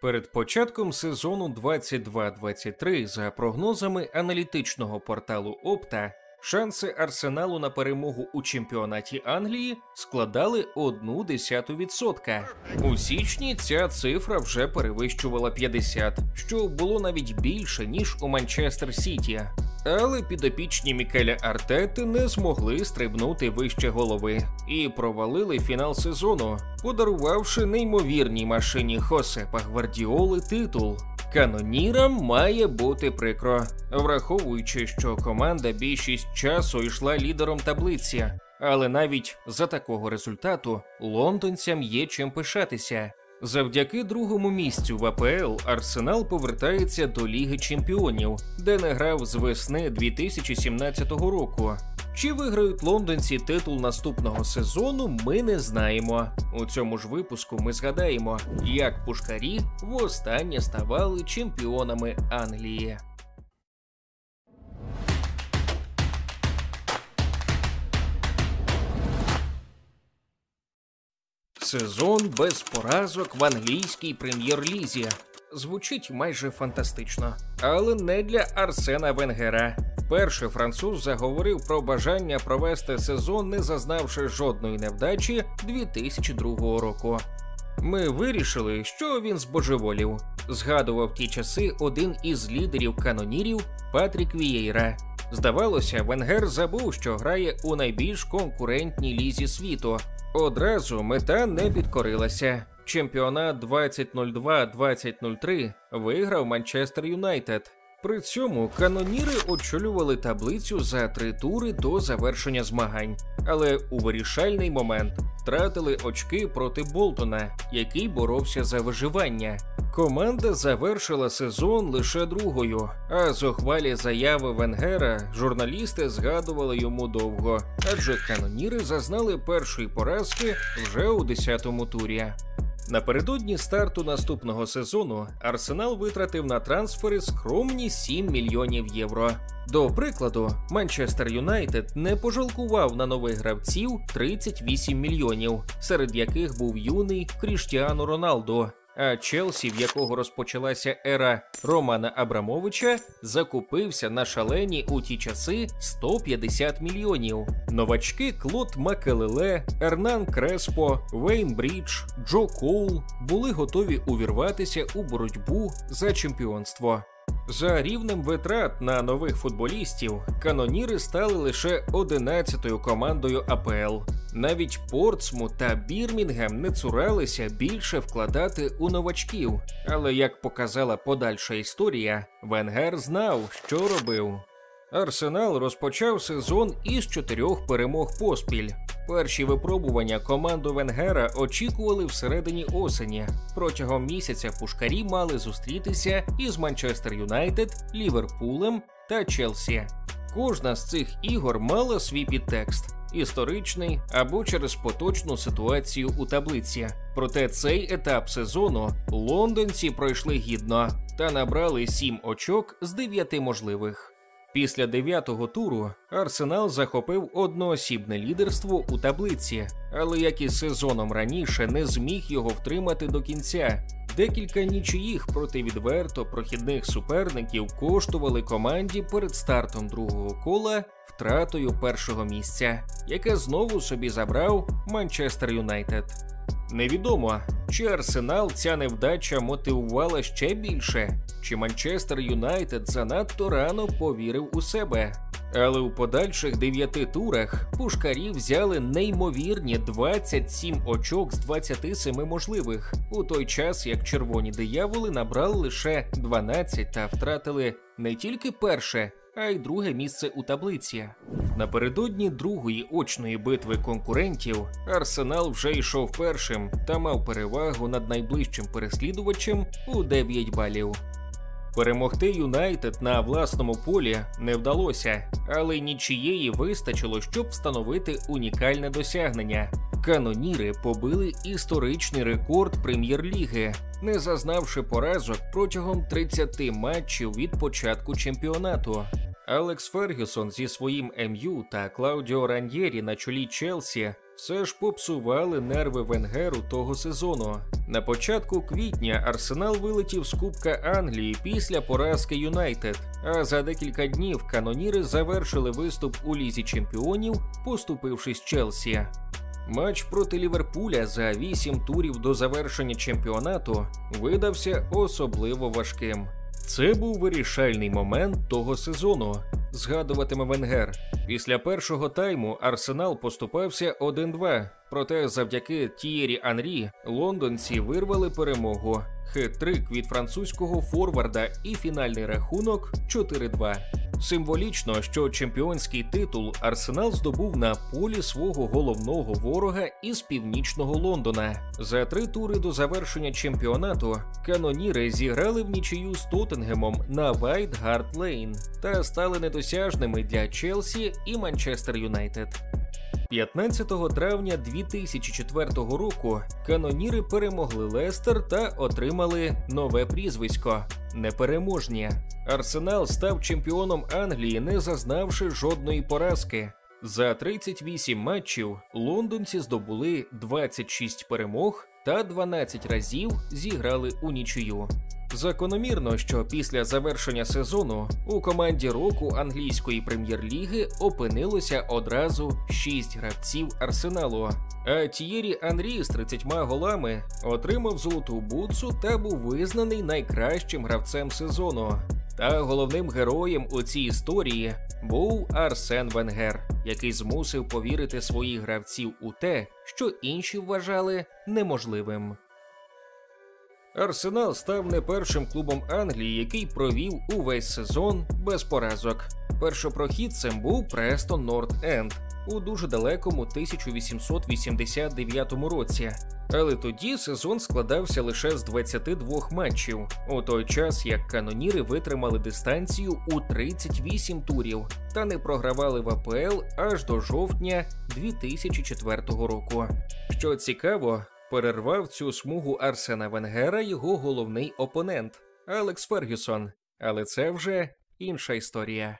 Перед початком сезону 22-23, за прогнозами аналітичного порталу Опта, шанси Арсеналу на перемогу у чемпіонаті Англії складали 0,1%. У січні ця цифра вже перевищувала 50, що було навіть більше ніж у Манчестер Сіті. Але підопічні Мікеля Артети не змогли стрибнути вище голови і провалили фінал сезону, подарувавши неймовірній машині Хосепа Гвардіоли титул. Канонірам має бути прикро, враховуючи, що команда більшість часу йшла лідером таблиці, але навіть за такого результату лондонцям є чим пишатися. Завдяки другому місцю в АПЛ Арсенал повертається до Ліги Чемпіонів, де не грав з весни 2017 року. Чи виграють лондонці титул наступного сезону, ми не знаємо. У цьому ж випуску ми згадаємо, як пушкарі востаннє ставали чемпіонами Англії. Сезон без поразок в англійській прем'єр-лізі. Звучить майже фантастично, але не для Арсена Венгера. Вперше француз заговорив про бажання провести сезон, не зазнавши жодної невдачі 2002 року. Ми вирішили, що він збожеволів. Згадував ті часи один із лідерів канонірів Патрік Вієйра. Здавалося, Венгер забув, що грає у найбільш конкурентній лізі світу. Одразу мета не підкорилася. Чемпіонат 2002-2003 виграв Манчестер Юнайтед. При цьому каноніри очолювали таблицю за три тури до завершення змагань, але у вирішальний момент втратили очки проти Болтона, який боровся за виживання. Команда завершила сезон лише другою, а зухвалі заяви Венгера журналісти згадували йому довго, адже каноніри зазнали першої поразки вже у 10-му турі. Напередодні старту наступного сезону Арсенал витратив на трансфери скромні 7 мільйонів євро. До прикладу, Манчестер Юнайтед не пожалкував на нових гравців 38 мільйонів, серед яких був юний Кріштіану Роналдо. А Челсі, в якого розпочалася ера Романа Абрамовича, закупився на шалені у ті часи 150 мільйонів. Новачки Клод Макелеле, Ернан Креспо, Вейн Брідж, Джо Коул були готові увірватися у боротьбу за чемпіонство. За рівнем витрат на нових футболістів каноніри стали лише 11-ю командою АПЛ. Навіть Портсмут та Бірмінгем не цуралися більше вкладати у новачків. Але як показала подальша історія, Венгер знав, що робив. Арсенал розпочав сезон із чотирьох перемог поспіль. Перші випробування команду Венгера очікували всередині осені. Протягом місяця пушкарі мали зустрітися із Манчестер Юнайтед, Ліверпулем та Челсі. Кожна з цих ігор мала свій підтекст історичний або через поточну ситуацію у таблиці. Проте цей етап сезону лондонці пройшли гідно та набрали 7 очок з 9 можливих. Після дев'ятого туру Арсенал захопив одноосібне лідерство у таблиці, але як і сезоном раніше не зміг його втримати до кінця. Декілька нічиїх проти відверто прохідних суперників коштували команді перед стартом другого кола втратою першого місця, яке знову собі забрав Манчестер Юнайтед. Невідомо, чи Арсенал ця невдача мотивувала ще більше, чи Манчестер Юнайтед занадто рано повірив у себе. Але у подальших дев'яти турах пушкарі взяли неймовірні 27 очок з 27 можливих, у той час як червоні дияволи набрали лише 12 та втратили не тільки перше, а й друге місце у таблиці. Напередодні другої очної битви конкурентів Арсенал вже йшов першим та мав перевагу над найближчим переслідувачем у 9 балів. Перемогти Юнайтед на власному полі не вдалося, але нічієї вистачило, щоб встановити унікальне досягнення. Каноніри побили історичний рекорд прем'єр-ліги, не зазнавши поразок протягом 30 матчів від початку чемпіонату. Алекс Фергюсон зі своїм МЮ та Клаудіо Раньєрі на чолі Челсі все ж попсували нерви Венгеру того сезону. На початку квітня Арсенал вилетів з Кубка Англії після поразки Юнайтед. А за декілька днів каноніри завершили виступ у лізі чемпіонів, поступившись Челсі. Матч проти Ліверпуля за 8 турів до завершення чемпіонату видався особливо важким. Це був вирішальний момент того сезону. Згадуватиме Венгер. Після першого тайму Арсенал поступався 1-2. Проте завдяки Тієрі Анрі лондонці вирвали перемогу. Хет-трик від французького форварда і фінальний рахунок 4-2. Символічно, що чемпіонський титул Арсенал здобув на полі свого головного ворога із північного Лондона. За три тури до завершення чемпіонату каноніри зіграли в нічию з Тоттенгемом на Вайт Гарт Лейн та стали недосяжними для Челсі і Манчестер Юнайтед. 15 травня 2004 року каноніри перемогли Лестер та отримали нове прізвисько непереможні. Арсенал став чемпіоном Англії, не зазнавши жодної поразки. За 38 матчів лондонці здобули 26 перемог та 12 разів зіграли у нічию. Закономірно, що після завершення сезону у команді року англійської прем'єр-ліги опинилося одразу 6 гравців арсеналу. А Тієрі Анрі з 30 голами отримав золоту бутсу та був визнаний найкращим гравцем сезону. Та головним героєм у цій історії був Арсен Венгер, який змусив повірити своїх гравців у те, що інші вважали неможливим. Арсенал став не першим клубом Англії, який провів увесь сезон без поразок. Першопрохідцем був Престон Норт Енд у дуже далекому 1889 році. Але тоді сезон складався лише з 22 матчів, у той час як каноніри витримали дистанцію у 38 турів та не програвали в АПЛ аж до жовтня 2004 року. Що цікаво, перервав цю смугу Арсена Венгера його головний опонент Алекс Фергюсон, але це вже інша історія.